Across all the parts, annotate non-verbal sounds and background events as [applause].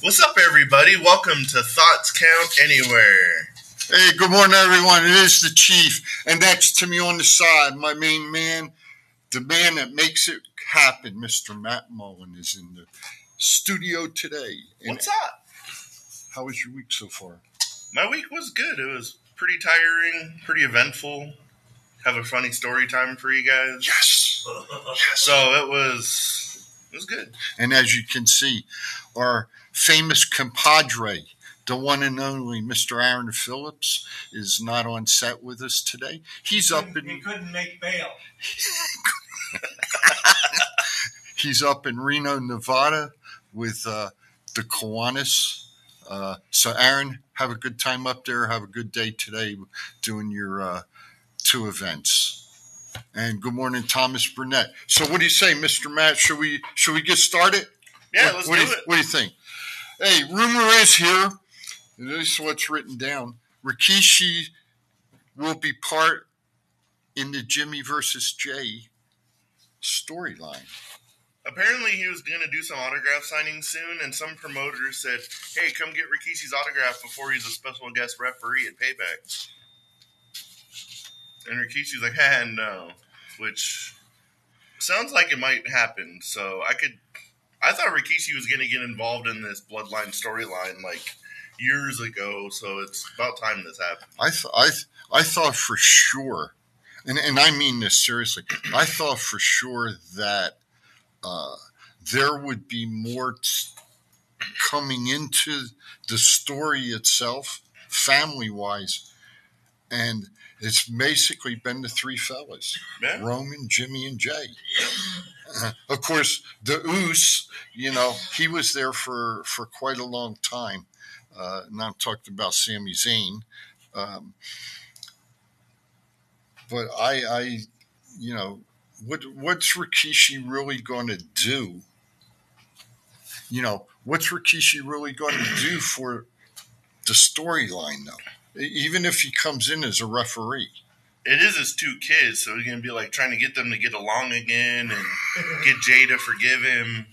What's up, everybody? Welcome to Thoughts Count Anywhere. Hey, good morning, everyone. It is the chief, and next to me on the side, my main man, the man that makes it happen, Mr. Matt Mullen, is in the studio today. And What's up? how was your week so far? My week was good. It was pretty tiring, pretty eventful. Have a funny story time for you guys. Yes. So it was it was good. And as you can see, our famous compadre, the one and only Mr. Aaron Phillips, is not on set with us today. He's up in. He couldn't make bail. [laughs] he's up in Reno, Nevada, with uh, the Kiwanis. Uh, so, Aaron, have a good time up there. Have a good day today doing your uh, two events. And good morning, Thomas Burnett. So, what do you say, Mr. Matt? Should we should we get started? Yeah, what, let's what do you, it. What do you think? Hey, rumor is here. This is what's written down. Rikishi will be part in the Jimmy versus Jey storyline. Apparently, he was going to do some autograph signing soon, and some promoters said, "Hey, come get Rikishi's autograph before he's a special guest referee at Payback." And Rikishi's like, "Ha, no," which sounds like it might happen. So I could, I thought Rikishi was going to get involved in this bloodline storyline like years ago. So it's about time this happened. I th- I th- I thought for sure, and and I mean this seriously. I thought for sure that uh, there would be more t- coming into the story itself, family wise, and it's basically been the three fellas: Yeah. Roman, Jimmy, and Jey. Uh, of course, the Oos, you know, he was there for for quite a long time. Uh, and I'm talking about Sami Zayn. Um, but I, I, you know, what what's Rikishi really going to do? You know, what's Rikishi really going to do for the storyline, though? Even if he comes in as a referee, It is his two kids, so he's gonna be like trying to get them to get along again and get Jey to forgive him.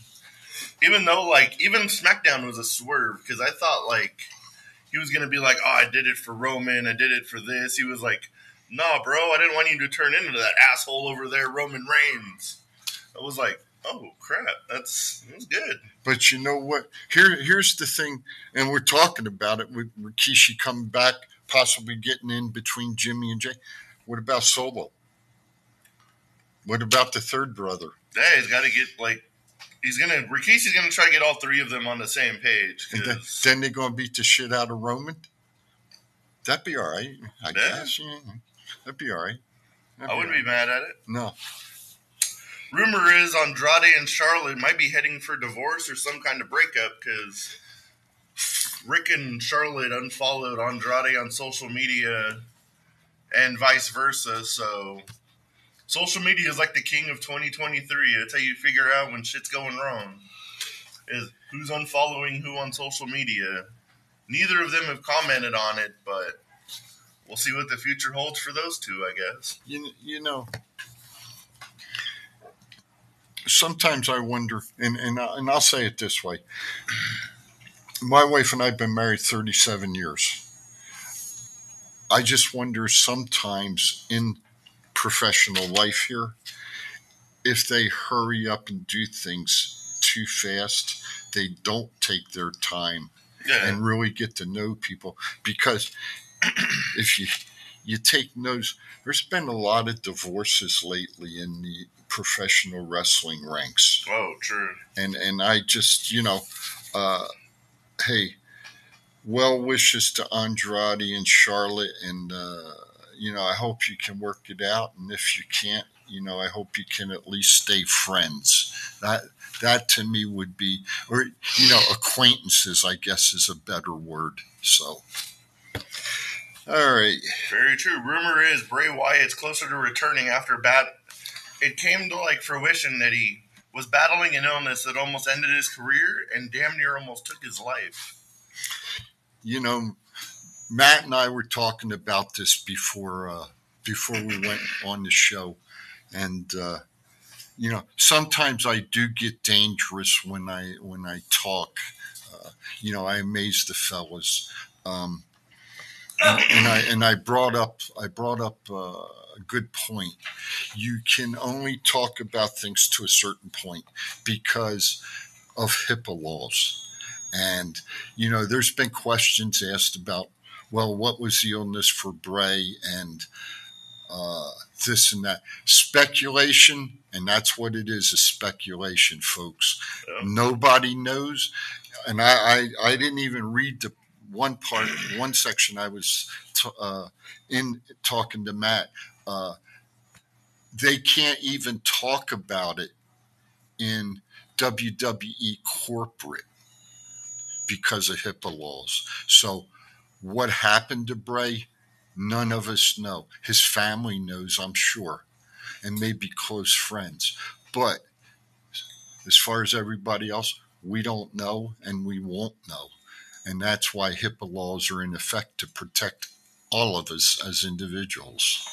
Even though, like, even SmackDown was a swerve because I thought like he was gonna be like, "Oh, I did it for Roman, I did it for this." He was like, "Nah, bro, I didn't want you to turn into that asshole over there, Roman Reigns." I was like, "Oh crap, that's that was good." but you know what? Here, here's the thing, and we're talking about it with Rikishi coming back, possibly getting in between Jimmy and Jey. What about Solo? What about the third brother? Yeah, he's got to get like. He's gonna Rikishi's gonna try to get all three of them on the same page. And then, then they're going to beat the shit out of Roman. That'd be all right, I Yeah. guess. Yeah, that'd be all right. That'd I wouldn't all be mad at it. No, Rumor is Andrade and Charlotte might be heading for divorce or some kind of breakup because Ric and Charlotte unfollowed Andrade on social media and vice versa. So social media is like the king of 2023. That's how you figure out when shit's going wrong. Is who's unfollowing who on social media. Neither of them have commented on it, but we'll see what the future holds for those two, I guess. you you know. Sometimes I wonder, and and I- and I'll say it this way: my wife and I've been married thirty seven years. I just wonder sometimes in professional life here if they hurry up and do things too fast, they don't take their time Yeah. and really get to know people because [clears throat] if you you take notes there's been a lot of divorces lately in the professional wrestling ranks oh, true. and and I just you know uh hey well wishes to Andrade and Charlotte and uh you know I hope you can work it out and if you can't you know I hope you can at least stay friends that that to me would be or you know acquaintances I guess is a better word so all right Very true. Rumor is Bray Wyatt's closer to returning after bat. It came to like fruition that he was battling an illness that almost ended his career and damn near almost took his life. you know, Matt and I were talking about this before uh, before we went on the show, and uh, you know, sometimes I do get dangerous when I when I talk. Uh, you know, I amaze the fellas. Um, and, and I and I brought up I brought up uh, good point. You can only talk about things to a certain point because of HIPAA laws. And, you know, there's been questions asked about, well, what was the illness for Bray and uh, this and that? Speculation, and that's what it is a speculation, folks. Yeah. Nobody knows. And I, I, I didn't even read the one part, one section I was t- uh, in talking to Matt. Uh, they can't even talk about it in WWE corporate because of HIPAA laws. So, what happened to Bray? None of us know. His family knows, I'm sure, and maybe close friends. But as far as everybody else, we don't know and we won't know. And that's why HIPAA laws are in effect to protect all of us as individuals.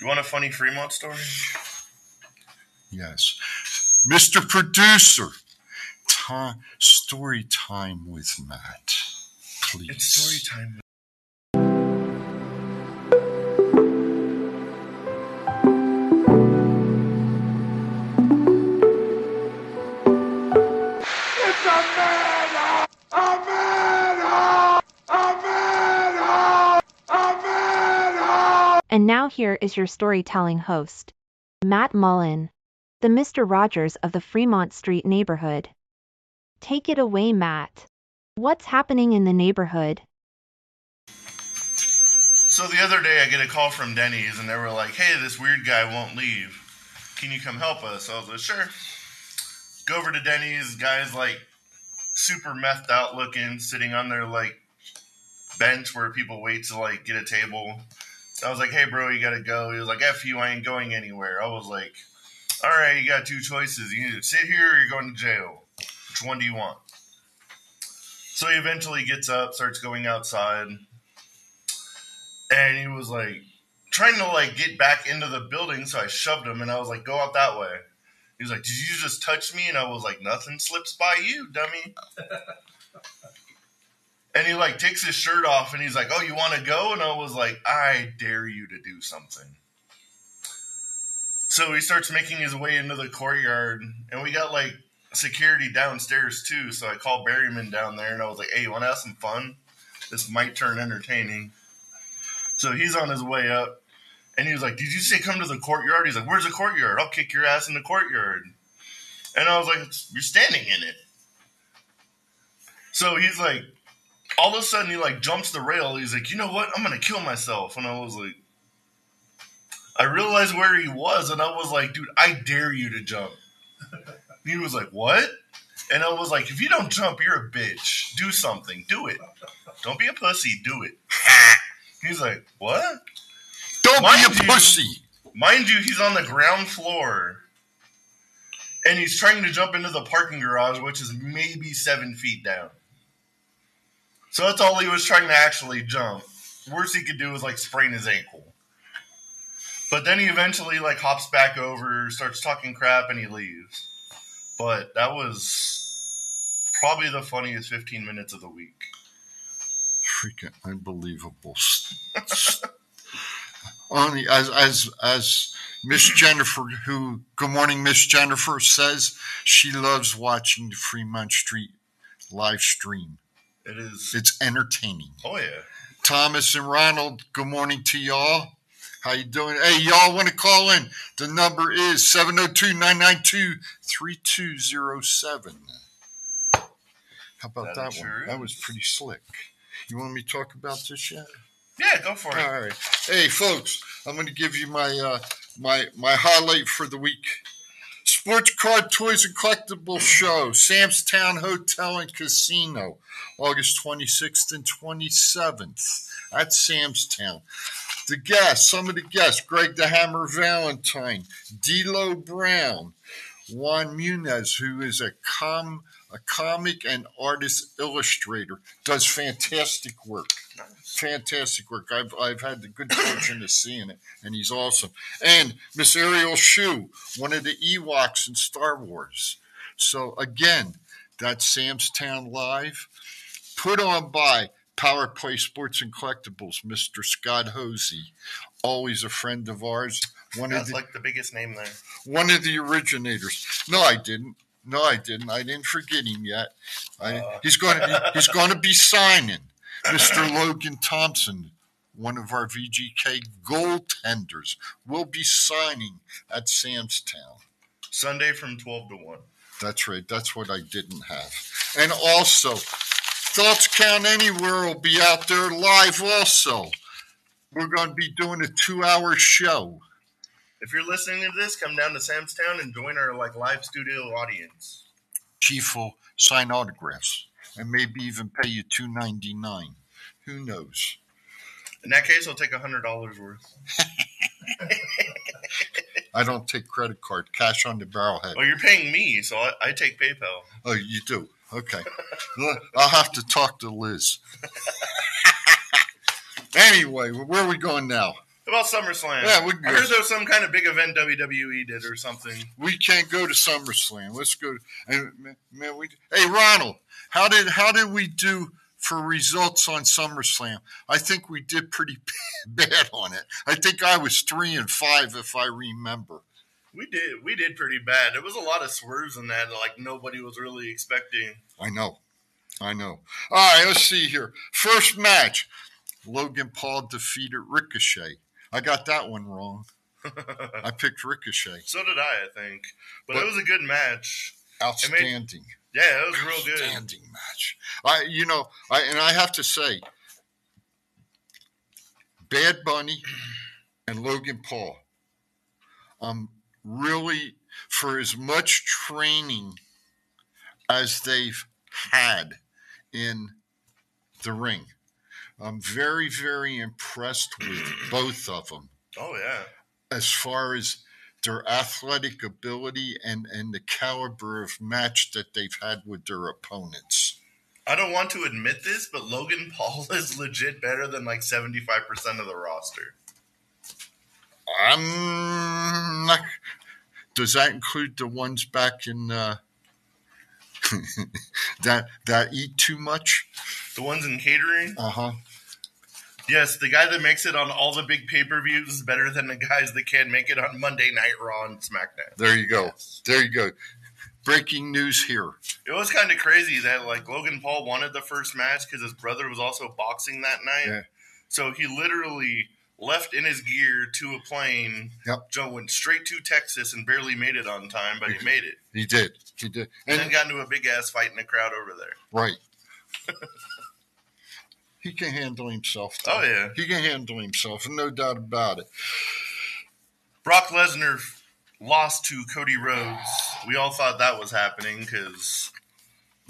You want a funny Fremont story? Yes. Mr. Producer, time, story time with Matt. Please. It's story time. And now here is your storytelling host, Matt Mullen, the Mr. Rogers of the Fremont Street neighborhood. Take it away, Matt. What's happening in the neighborhood? So the other day, I get a call from Denny's, and they were like, "Hey, this weird guy won't leave. Can you come help us?" I was like, "Sure." Go over to Denny's. Guy's like super methed out looking, sitting on their like bench where people wait to like get a table. I was like, "Hey, bro, you gotta go." He was like, "F you, I ain't going anywhere." I was like, "All right, you got two choices. You either sit here or you're going to jail. Which one do you want?" So he eventually gets up, starts going outside and he was like trying to like get back into the building so i shoved him and i was like go out that way he was like did you just touch me and i was like nothing slips by you dummy and he like takes his shirt off and he's like oh you want to go and i was like i dare you to do something so he starts making his way into the courtyard and we got like security downstairs too so i called berryman down there and i was like hey you want to have some fun this might turn entertaining so he's on his way up, and he was like, "Did you say come to the courtyard?" He's like, "Where's the courtyard? I'll kick your ass in the courtyard." And I was like, "You're standing in it." So he's like, all of a sudden he like jumps the rail. He's like, "You know what? I'm gonna kill myself." And I was like, I realized where he was, and I was like, "Dude, I dare you to jump." he was like, "What?" And I was like, "If you don't jump, you're a bitch. Do something. Do it. Don't be a pussy. Do it." [laughs] He's like, "What?" Don't Mind be a you- pussy. Mind you, he's on the ground floor. And he's trying to jump into the parking garage, which is maybe seven feet down. So that's all he was trying to actually jump. Worst he could do was like sprain his ankle. But then he eventually like hops back over, starts talking crap, and he leaves. But that was probably the funniest 15 minutes of the week. Freaking unbelievable. [laughs] Only as as as Miss Jennifer, who good morning, Miss Jennifer says she loves watching the Fremont Street live stream. It is. It's entertaining. Oh, yeah. Thomas and Ronald, good morning to y'all. How you doing? Hey, y'all want to call in? The number is 702-992-3207. How about That that, sure one? That was pretty slick. You want me to talk about this yet? Yeah, go for it. All right. Hey, folks, I'm going to give you my uh, my my highlight for the week. Sports Card Toys and Collectibles Show, Sam's Town Hotel and Casino, August 26th and 27th at Sam's Town. The guests, some of the guests, Greg the Hammer Valentine, D'Lo Brown, Juan Munez, who is a com a comic and artist illustrator, does fantastic work. Fantastic work. I've I've had the good fortune of seeing it, and he's awesome. And Miss Ariel Shu, one of the Ewoks in Star Wars. So again, that's Sam's Town Live, put on by Power Play Sports and Collectibles, Mr. Scott Hosey, always a friend of ours. One that's of the, like the biggest name there. One of the originators. No, I didn't. No, I didn't. I didn't forget him yet. I, uh. He's going to he's going to be signing Mr. Logan Thompson, one of our VGK goaltenders, will be signing at Sam's Town. Sunday from 12 to 1. That's right. That's what I didn't have. And also, Thoughts Count Anywhere will be out there live also. We're going to be doing a two hour show. If you're listening to this, come down to Sam's Town and join our like live studio audience. Chief will sign autographs and maybe even pay you two ninety nine. Who knows? In that case, I'll take a hundred dollars worth. [laughs] I don't take credit card, cash on the barrelhead. Oh, you're paying me, so I, I take PayPal. Oh, you do? Okay. I'll have to talk to Liz. [laughs] anyway, where are we going now? About SummerSlam. Yeah, we I heard there was some kind of big event WWE did or something. We can't go to SummerSlam. Let's go. And man, we. Hey, Ronald, how did how did we do for results on SummerSlam? I think we did pretty [laughs] bad on it. I think I was three and five, if I remember. We did. We did pretty bad. There was a lot of swerves in that, like nobody was really expecting. I know. I know. All right, let's see here. First match Logan Paul defeated Ricochet. I got that one wrong. [laughs] I picked Ricochet. So did I, I think. But, but it was a good match. Outstanding. Made, yeah, it was real good. Standing match. I, you know, I and I have to say, Bad Bunny and Logan Paul. Um, really, for as much training as they've had in the ring, I'm very, very impressed with both of them. Oh yeah. As far as their athletic ability and and the caliber of match that they've had with their opponents. I don't want to admit this, but Logan Paul [laughs] is legit better than like 75% of the roster. I'm not, does that include the ones back in uh, [laughs] that that eat too much? The ones in catering? Uh huh. Yes, the guy that makes it on all the big pay per views is better than the guys that can't make it on Monday Night Raw and SmackDown. There you go. Yes. There you go. Breaking news here. It was kind of crazy that like Logan Paul wanted the first match because his brother was also boxing that night. Yeah. So he literally left in his gear to a plane. Yep. Joe went straight to Texas and barely made it on time, but he made it. He did. He did. And, and then got into a big ass fight in the crowd over there. Right. [laughs] he can handle himself. Though. Oh yeah, he can handle himself, no doubt about it. Brock Lesnar lost to Cody Rhodes. We all thought that was happening because.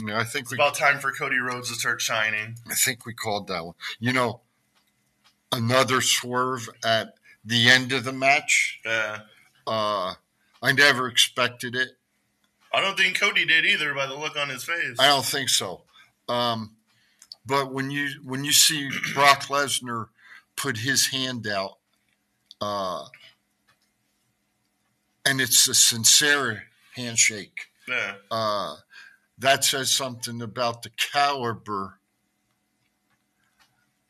Yeah, I think it's we, about time for Cody Rhodes to start shining. I think we called that one. You know, another swerve at the end of the match. Yeah. Uh, I never expected it. I don't think Cody did either by the look on his face. I don't think so. Um, but when you when you see Brock Lesnar put his hand out, uh, and it's a sincere handshake. Yeah. Uh, that says something about the caliber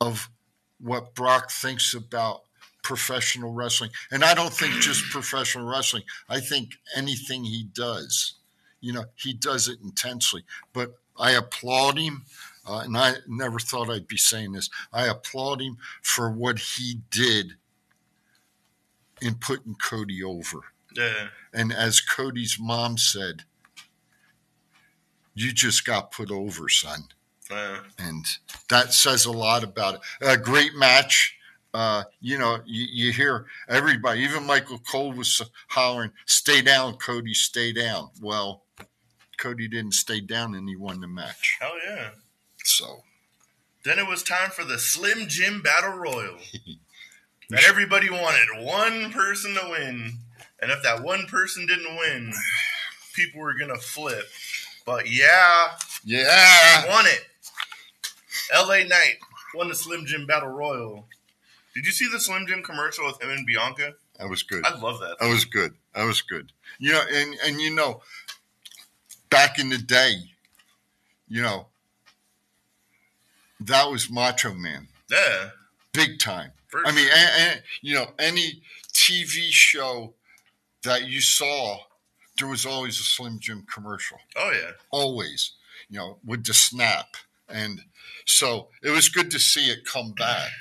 of what Brock thinks about professional wrestling. And I don't think just [clears throat] professional wrestling. I think anything he does, you know, he does it intensely. But I applaud him. Uh, and I never thought I'd be saying this. I applaud him for what he did in putting Cody over. Yeah. And as Cody's mom said, you just got put over, son. Yeah. And that says a lot about it. A great match. Uh, you know, you, you, hear everybody, even Michael Cole was hollering, stay down, Cody, stay down. Well, Cody didn't stay down and he won the match. Hell yeah. So. Then it was time for the Slim Jim Battle Royal. [laughs] that everybody wanted one person to win. And if that one person didn't win, people were going to flip. But yeah. Yeah. Won it. LA Knight won the Slim Jim Battle Royal. Did you see the Slim Jim commercial with him and Bianca? That was good. I love that. That was good. That was good. You know, and and you know, back in the day, you know, that was Macho Man, Yeah. big time. For I mean, and, and, you know, any TV show that you saw, there was always a Slim Jim commercial. Oh yeah. Always, you know, with the snap, and so it was good to see it come back,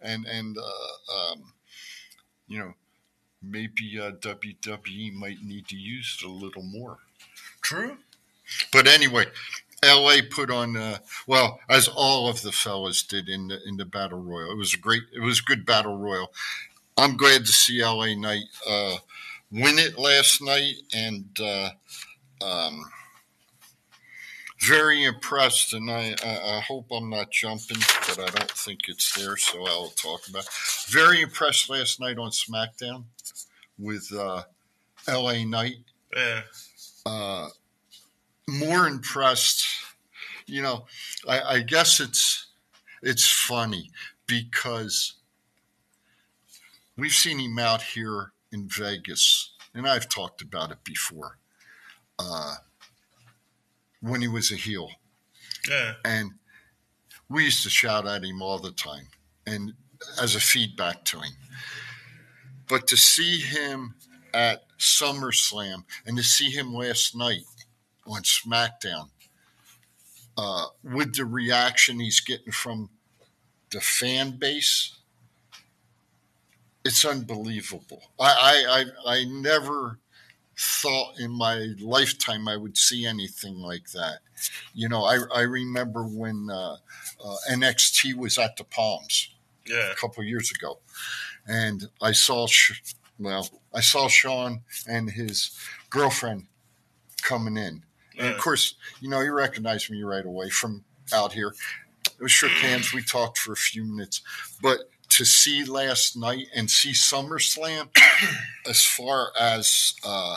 and and uh, um, you know, maybe uh, WWE might need to use it a little more. True. But anyway, LA put on uh, well as all of the fellas did in the in the battle royal. It was a great, it was a good battle royal. I'm glad to see LA Knight uh, win it last night, and uh, um, very impressed. And I, I, I hope I'm not jumping, but I don't think it's there, so I'll talk about. It. Very impressed last night on SmackDown with uh, LA Knight Yeah. More impressed. You know, I, I guess it's it's funny because we've seen him out here in Vegas, and I've talked about it before. Uh, when he was a heel, Yeah. and we used to shout at him all the time, and as a feedback to him. But to see him at SummerSlam and to see him last night on SmackDown uh, with the reaction he's getting from the fan base, it's unbelievable. I, I, I, I never thought in my lifetime I would see anything like that. You know, I, I remember when uh, uh, NXT was at the Palms Yeah. a couple of years ago, and I saw, well, I saw Sean and his girlfriend coming in, and of course, you know, he recognized me right away from out here. We shook hands, we talked for a few minutes, but to see last night and see SummerSlam, [coughs] as far as uh,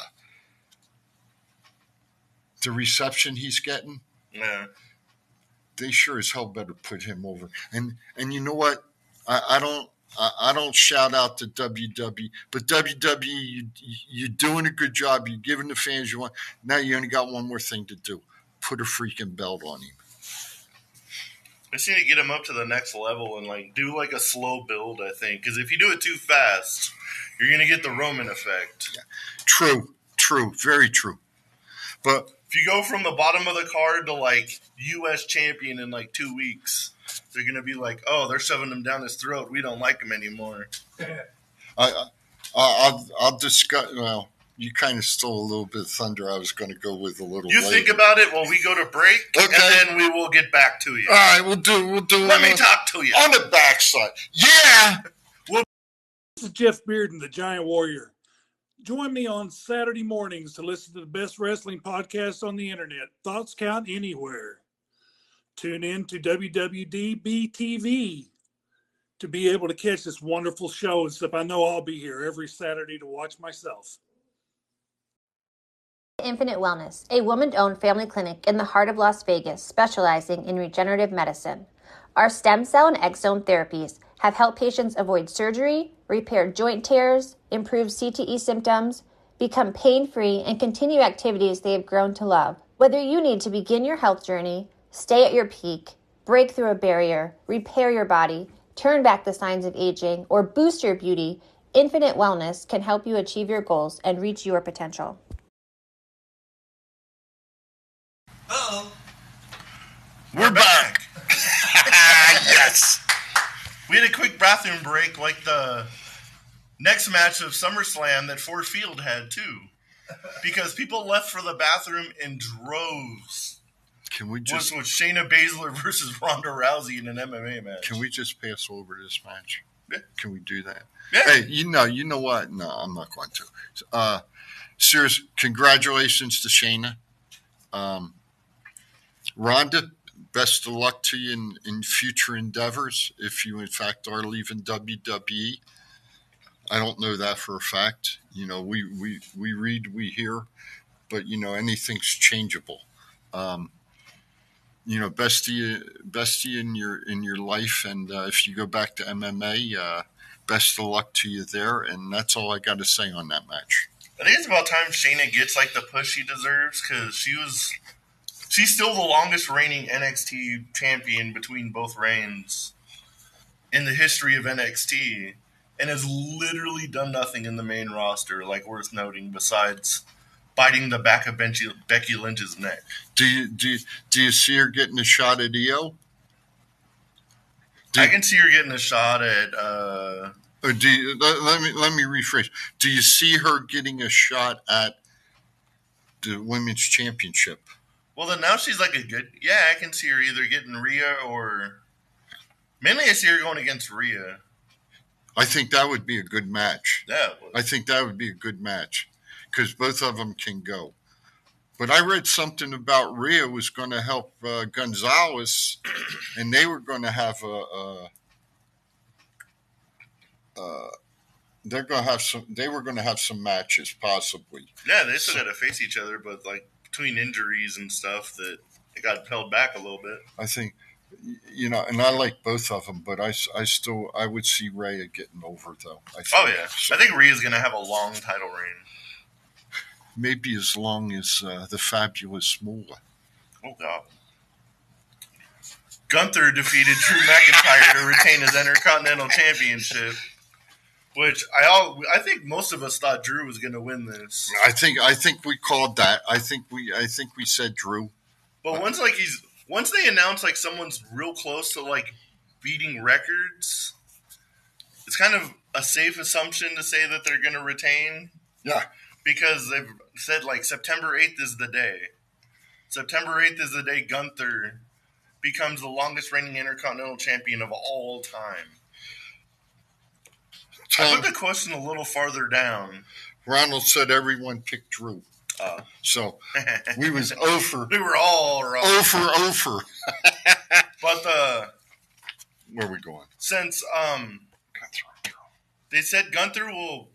the reception he's getting, Yeah. they sure as hell better put him over. And and you know what? I, I don't I, I don't shout out to WWE, but WWE, you you're doing a good job. You're giving the fans you want. Now you only got one more thing to do: put a freaking belt on him. I just need to get him up to the next level and like do like a slow build. I think because if you do it too fast, you're gonna get the Roman effect. Yeah. True, true, very true. But If you go from the bottom of the card to like U.S. champion in like two weeks, they're gonna be like, "Oh, they're shoving him down his throat. We don't like him anymore." [laughs] I, I I'll I'll discuss. Well, you kind of stole a little bit of thunder. I was going to go with a little. You later. think about it while we go to break, Okay. and then we will get back to you. All right, we'll do. We'll do. Let it me on- talk to you. on the backside. Yeah. This is Jeff Bearden, the Giant Warrior. Join me on Saturday mornings to listen to the best wrestling podcast on the internet. Thoughts count anywhere. Tune in to WWDB TV to be able to catch this wonderful show. and Except I know I'll be here every Saturday to watch myself. Infinite Wellness, a woman owned family clinic in the heart of Las Vegas specializing in regenerative medicine. Our stem cell and exosome therapies have helped patients avoid surgery, repair joint tears, improve CTE symptoms, become pain free, and continue activities they have grown to love. Whether you need to begin your health journey, stay at your peak, break through a barrier, repair your body, turn back the signs of aging, or boost your beauty, Infinite Wellness can help you achieve your goals and reach your potential. Hello. We're back. [laughs] yes. We had a quick bathroom break, like the next match of SummerSlam that Ford Field had too, because people left for the bathroom in droves. Can we Was just with Shayna Baszler [laughs] versus Ronda Rousey in an MMA match. can we just pass over this match? Yeah. Can we do that? Yeah. Hey, you know, you know what? No, I'm not going to. Uh, serious. Congratulations to Shayna. Um, Ronda, best of luck to you in, in future endeavors if you, in fact, are leaving WWE. I don't know that for a fact. You know, we, we, we read, we hear, but, you know, anything's changeable. Um, you know, best of you, best of you in your in your life, and uh, if you go back to MMA, uh, best of luck to you there. And that's all I got to say on that match. I think it's about time Shayna gets like the push she deserves because she was, she's still the longest reigning NXT champion between both reigns in the history of NXT, and has literally done nothing in the main roster like worth noting besides biting the back of Becky, Becky Lynch's neck. Do you do you, do you see her getting a shot at Io? Do, I can see her getting a shot at. uh or do you, let, let me let me rephrase. Do you see her getting a shot at the women's championship? Well, then now she's like a good. Yeah, I can see her either getting Rhea or mainly I see her going against Rhea. I think that would be a good match. Yeah, I think that would be a good match because both of them can go. But I read something about Rhea was going to help uh, Gonzalez, [coughs] and they were going to have a. a uh, they're going to have some. They were going to have some matches, possibly. yeah, they still got to face each other, but like between injuries and stuff, that it got held back a little bit. I think, you know, and I like both of them, but I, I still I would see Rhea getting over though. I think. Oh yeah, So I think Rhea's gonna have a long title reign. Maybe as long as uh, the fabulous Moolah. Oh god. Gunther defeated Drew McIntyre to retain his Intercontinental Championship, which I all I think most of us thought Drew was going to win this. I think I think we called that. I think we I think we said Drew. But once like he's once they announce like someone's real close to like beating records, it's kind of a safe assumption to say that they're going to retain Yeah, because they've said like September 8th is the day. September 8th is the day Gunther becomes the longest reigning Intercontinental Champion of all time. I put the question a little farther down. Ronald said everyone picked Drew, Uh, so we was [laughs] over we were all wrong. over over. [laughs] But uh, Where are we going? since um, they said Gunther will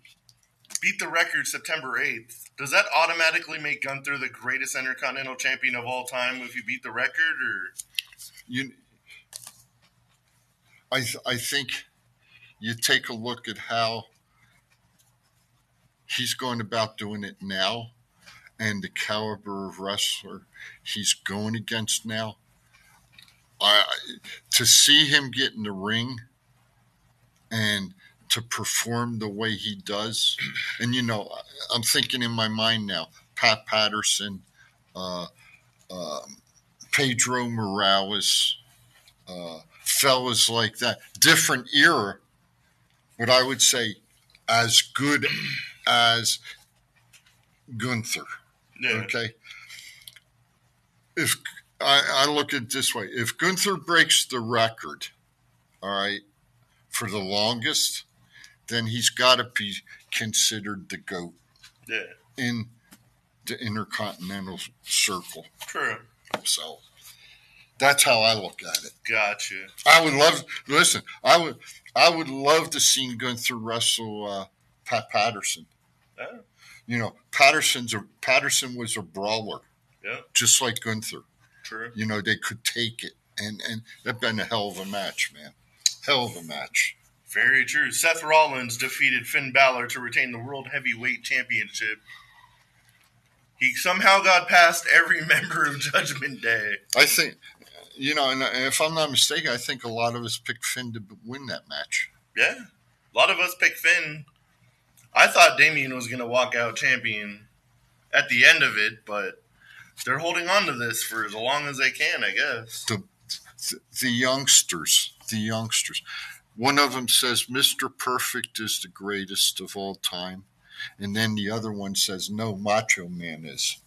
beat the record September 8th, does that automatically make Gunther the greatest Intercontinental Champion of all time if you beat the record? Or You, I I think you take a look at how he's going about doing it now, and the caliber of wrestler he's going against now. I to see him get in the ring and to perform the way he does, and you know, I'm thinking in my mind now, Pat Patterson, uh, um, Pedro Morales, uh, fellas like that, different era, but I would say as good as Gunther. yeah, Okay. If I, I look at it this way, if Gunther breaks the record, all right, for the longest, then he's got to be considered the goat yeah, in the intercontinental circle. true. So that's how I look at it. Gotcha. I would love listen. I would I would love to see Gunther wrestle uh, Pat Patterson. Yeah, You know, Patterson's a, Patterson was a brawler, yeah, just like Gunther. true. You know, they could take it, and and that'd been a hell of a match, man. Hell of a match. Very true. Seth Rollins defeated Finn Balor to retain the World Heavyweight Championship. He somehow got past every [laughs] member of Judgment Day. I think, you know, and if I'm not mistaken, I think a lot of us picked Finn to win that match. Yeah. A lot of us picked Finn. I thought Damian was going to walk out champion at the end of it, but they're holding on to this for as long as they can, I guess. the the youngsters, the youngsters. One of them says Mr. Perfect is the greatest of all time, and then the other one says no, Macho Man is.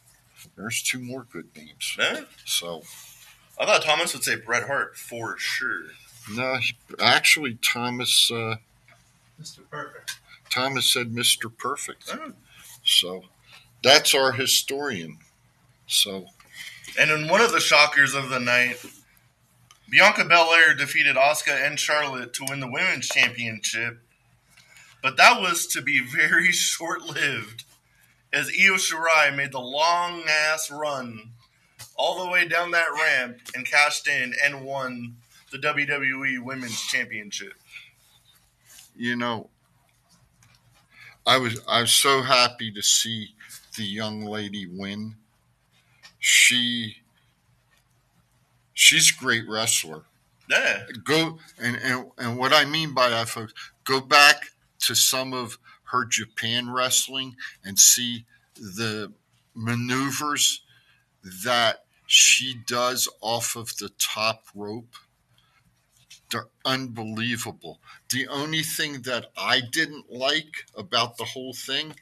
There's two more good names. Yeah. So I thought Thomas would say Bret Hart for sure. no, actually, Thomas uh, Mr. Perfect. Thomas said Mr. Perfect. Oh. So that's our historian. So And in one of the shockers of the night, Bianca Belair defeated Asuka and Charlotte to win the women's championship. But that was to be very [laughs] short lived, as Io Shirai made the long ass run all the way down that ramp and cashed in and won the WWE Women's Championship. You know, I was I was so happy to see the young lady win. She she's a great wrestler. Yeah. Go and, and and what I mean by that, folks, go back to some of her Japan wrestling and see the maneuvers that she does off of the top rope. They're unbelievable. The only thing that I didn't like about the whole thing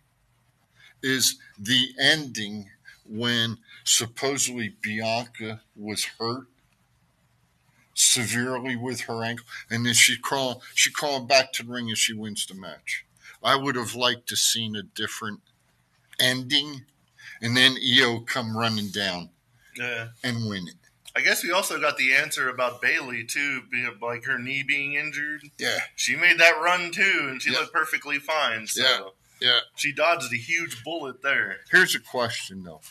is the ending when supposedly Bianca was hurt severely with her ankle, and then she crawl she crawled back to the ring and she wins the match. I would have liked to seen a different ending, and then Io come running down Yeah. and win it. I guess we also got the answer about Bayley too, be- like her knee being injured. Yeah, She made that run too, and she Yeah. looked perfectly fine. So Yeah. yeah. she dodged a huge bullet there. Here's a question though.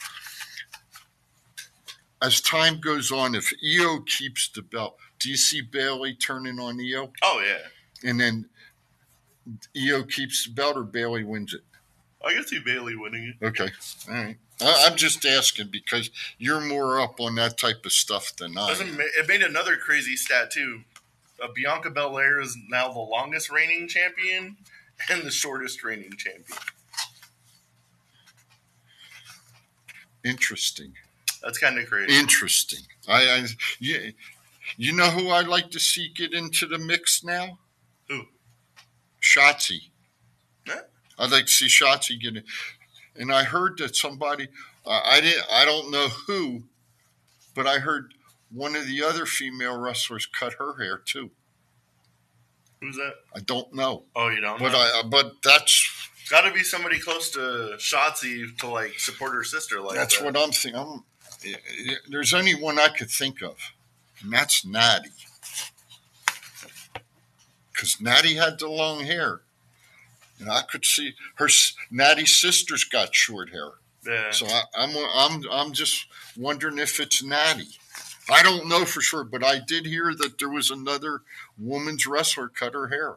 As time goes on, if Io keeps the belt, do you see Bayley turning on Io? Oh yeah, And then Io keeps the belt or Bayley wins it? I can see Bayley winning it. Okay. All right. I, I'm just asking because you're more up on that type of stuff than I am. it made another crazy stat too? Uh, Bianca Belair is now the longest reigning champion and the shortest reigning champion. Interesting. That's kind of crazy. Interesting. I, I you, you know who I'd like to see get into the mix now? Who? Shotzi. Yeah. I'd like to see Shotzi get in. And I heard that somebody, uh, I didn't, I don't know who, but I heard one of the other female wrestlers cut her hair too. Who's that? I don't know, Oh, you don't but know? I, but that's Got to be somebody close to Shotzi to like support her sister like that's that. what I'm thinking. I'm, there's only one I could think of, and that's Natty. Because Natty had the long hair, and I could see her. Natty's sister's got short hair. Yeah. So I, I'm I'm I'm just wondering if it's Natty. I don't know for sure, but I did hear that there was another woman's wrestler cut her hair.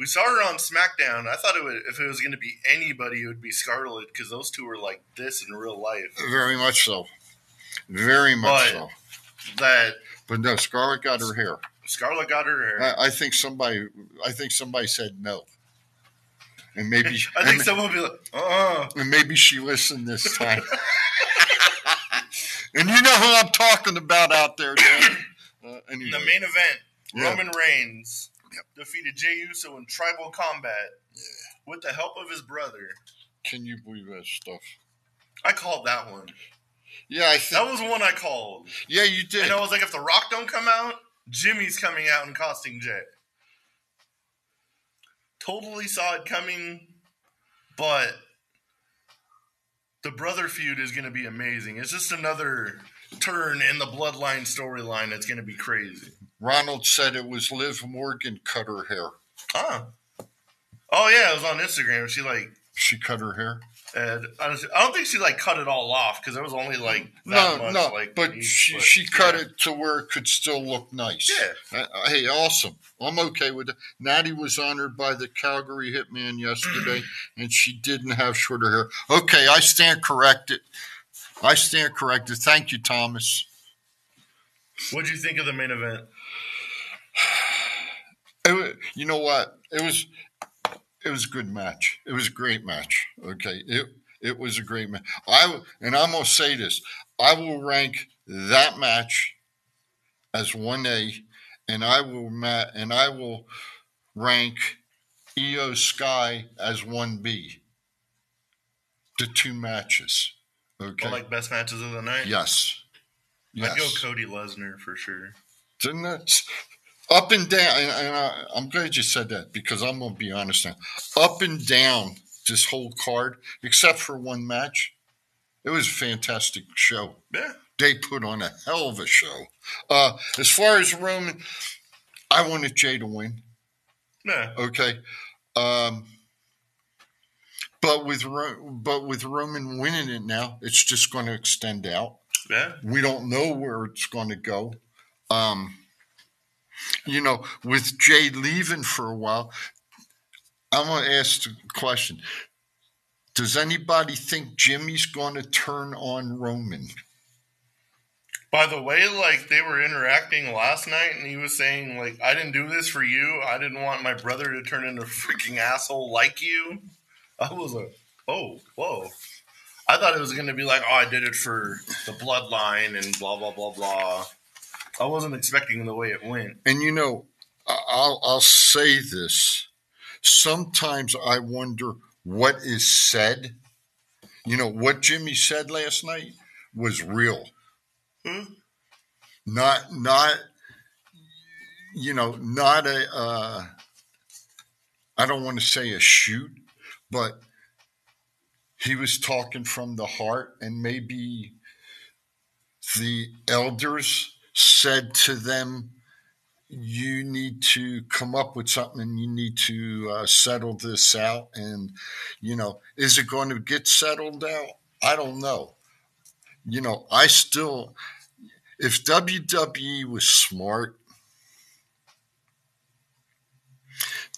We saw her on SmackDown. I thought it would, if it was going to be anybody, it would be Scarlett because those two were like this in real life. Very much so. Very much But- so. That But no, Scarlett got her hair. Scarlett got her hair. I, I think somebody I think somebody said no. And maybe [laughs] I think and, someone would be like, uh, and maybe she listened this time. [laughs] and you know who I'm talking about out there, Dan. [coughs] Uh, anyway. the main event, Yeah. Roman Reigns defeated Jey Uso in tribal combat with the help of his brother. Can you believe that stuff? I called that one. Yeah, I think. That was one I called. yeah, you did. And I was like, if The Rock don't come out, Jimmy's coming out and costing Jey. Totally saw it coming, but the brother feud is going to be amazing. It's just another turn in the bloodline storyline that's going to be crazy. Ronald said it was Liv Morgan cut her hair. Huh. Oh, yeah, it was on Instagram. She, like, She cut her hair. and honestly, I don't think she, like, cut it all off because there was only, like, No, that much, no, like, but beneath, she but, she cut yeah. it to where it could still look nice. Yeah. Uh, hey, awesome. I'm okay with it. Natty was honored by the Calgary Hitmen yesterday, [clears throat] and she didn't have shorter hair. Okay, I stand corrected. I stand corrected. Thank you, Thomas. What do you think of the main event? It, wa- you know what? It was it was a good match. It was a great match. Okay, it it was a great match. I and I'm gonna say this. I will rank that match as one A, and I will ma- and I will rank Iyo Sky as one B. The two matches. Okay. Or, like, best matches of the night? yes. I'd go Cody Lesnar for sure. Didn't it? Up and down, and, and I, I'm glad you said that because I'm gonna be honest now. Up and down this whole card, except for one match, it was a fantastic show. Yeah. They put on a hell of a show. Uh, as far as Roman, I wanted Jey to win. Yeah. Okay, um, but with Ro- but with Roman winning it now, it's just going to extend out. Yeah. We don't know where it's going to go. Um, you know, with Jey leaving for a while, I'm going to ask the question Does anybody think Jimmy's going to turn on Roman? By the way, like they were interacting last night, and he was saying, like, I didn't do this for you. I didn't want my brother to turn into a freaking asshole like you. I was like, oh, whoa. I thought it was going to be like, oh, I did it for the bloodline and blah, blah, blah, blah. I wasn't expecting the way it went. And you know, I'll, I'll say this. Sometimes I wonder what is said. You know, what Jimmy said last night was real. Hmm? Not, not, you know, not a, uh, I don't want to say a shoot, but he was talking from the heart, and maybe the elders said to them, you need to come up with something and you need to uh, settle this out. And, you know, is it going to get settled out? I don't know. You know, I still, if WWE was smart,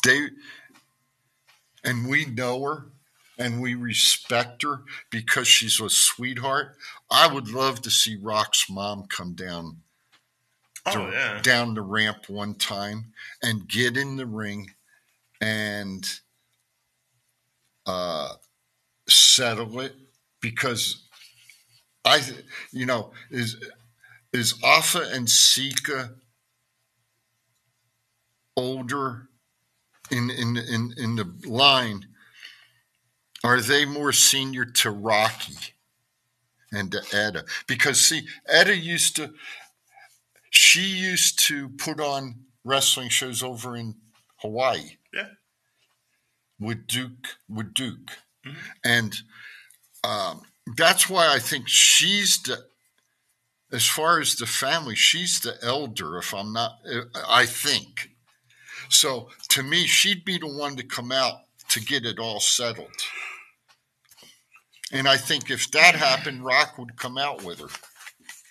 they, and we know her and we respect her because she's a sweetheart. I would love to see Rock's mom come down Oh, yeah. down the ramp one time and get in the ring and uh, settle it because I, you know, is is Afa and Sika older in in in in the line? Are they more senior to Rocky and to Ata? Because see, Ata used to she used to put on wrestling shows over in Hawaii. Yeah. With Duke, with Duke, mm-hmm. and um, that's why I think she's the, as far as the family, she's the elder. If I'm not, I think. So to me, she'd be the one to come out to get it all settled. And I think if that happened, Rock would come out with her.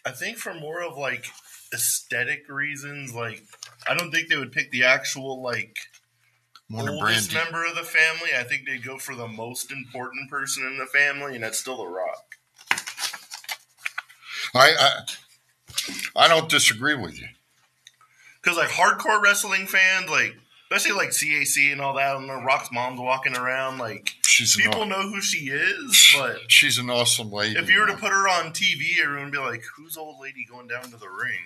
I think for more of like aesthetic reasons, like I don't think they would pick the actual like oldest Brandy. member of the family. I think they'd go for the most important person in the family, and that's still The Rock. I I, I don't disagree with you. Because like hardcore wrestling fans, like especially like CAC and all that, and the Rock's mom's walking around, like She's people know who she is, but she's an awesome lady. if you were to put her on TV, everyone would be like, "Who's old lady going down to the ring?"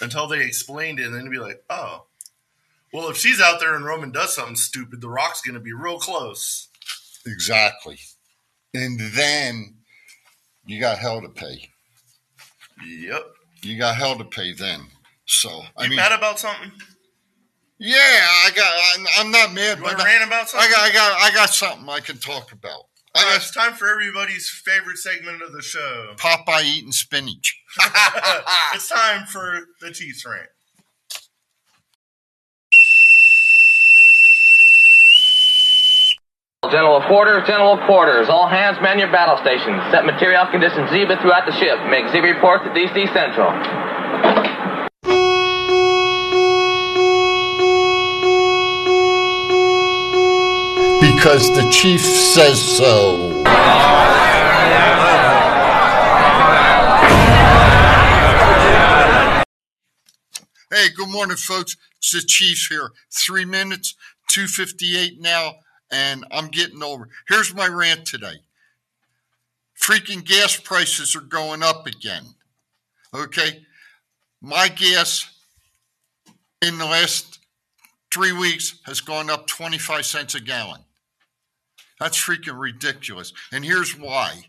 Until they explained it, and then it'd be like, "Oh, well, if she's out there and Roman does something stupid, The Rock's going to be real close." exactly, and then you got hell to pay. Yep. You got hell to pay then. So I You mean, mad about something? Yeah, I got. I'm, I'm not mad, You but want to rant about I got, I got, I got something I can talk about. All I right, got it's time for everybody's favorite segment of the show. Popeye eating spinach. [laughs] [laughs] it's time for the Chiefs rant. General quarters, general quarters. All hands man your battle stations. Set material conditions Zebra throughout the ship. Make Zebra report to DC Central. Because the chief says so. Hey, good morning, folks. It's the Chief here. Three minutes, 258 now, and I'm getting over. Here's my rant today. Freaking gas prices are going up again. Okay? My gas in the last three weeks has gone up 25 cents a gallon. That's freaking ridiculous. And here's why.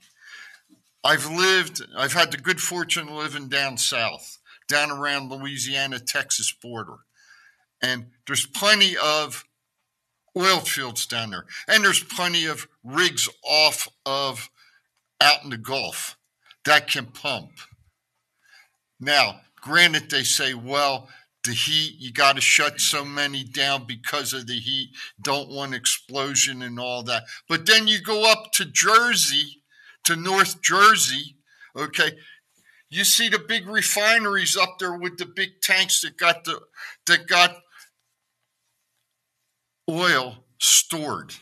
I've lived, I've had the good fortune of living down south, down around Louisiana, Texas border. And there's plenty of oil fields down there. And there's plenty of rigs off of out in the Gulf that can pump. Now, granted, they say, well, the heat, you got to shut so many down because of the heat, don't want explosion and all that. But then you go up to Jersey, to North Jersey, okay, You see the big refineries up there with the big tanks that got the that got oil stored.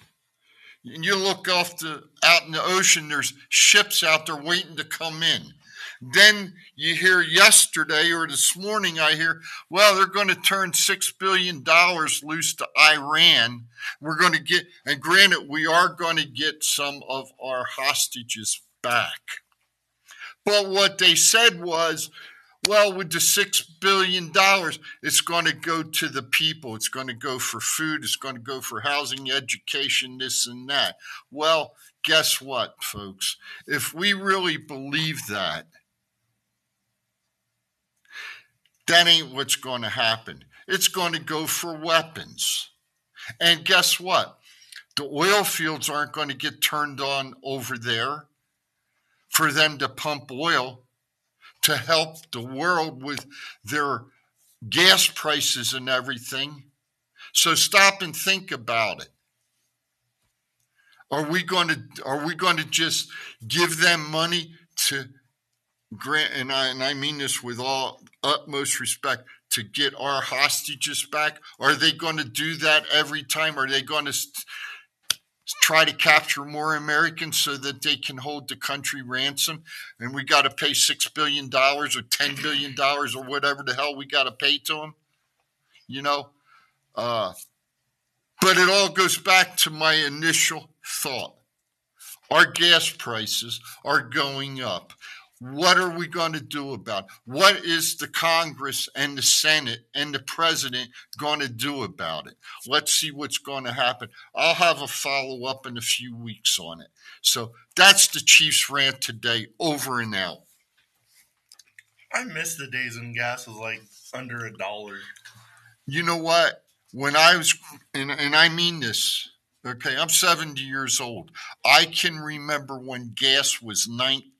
And you look off the out in the ocean, there's ships out there waiting to come in. Then you hear yesterday or this morning, I hear, well, they're going to turn $6 billion loose to Iran. We're going to get, and granted, we are going to get some of our hostages back. But what they said was, well, with the $6 billion, it's going to go to the people. It's going to go for food. It's going to go for housing, education, this and that. Well, guess what, folks? If we really believe that, that ain't what's going to happen. It's going to go for weapons. And guess what? The oil fields aren't going to get turned on over there for them to pump oil to help the world with their gas prices and everything. So stop and think about it. Are we going to are we going to just give them money to grant and I and I mean this with all utmost respect to get our hostages back? Are they going to do that every time? Are they going to st- try to capture more Americans so that they can hold the country ransom? And we got to pay $6 billion or $10 billion or whatever the hell we got to pay to them? You know? Uh, but it all goes back to my initial thought. Our gas prices are going up. What are we going to do about it? What is the Congress and the Senate and the president going to do about it? Let's see what's going to happen. I'll have a follow up in a few weeks on it. So that's the Chiefs rant today. Over and out. I miss the days when gas was like under a dollar. You know what? When I was, and, and I mean this, okay, I'm 70 years old. I can remember when gas was 19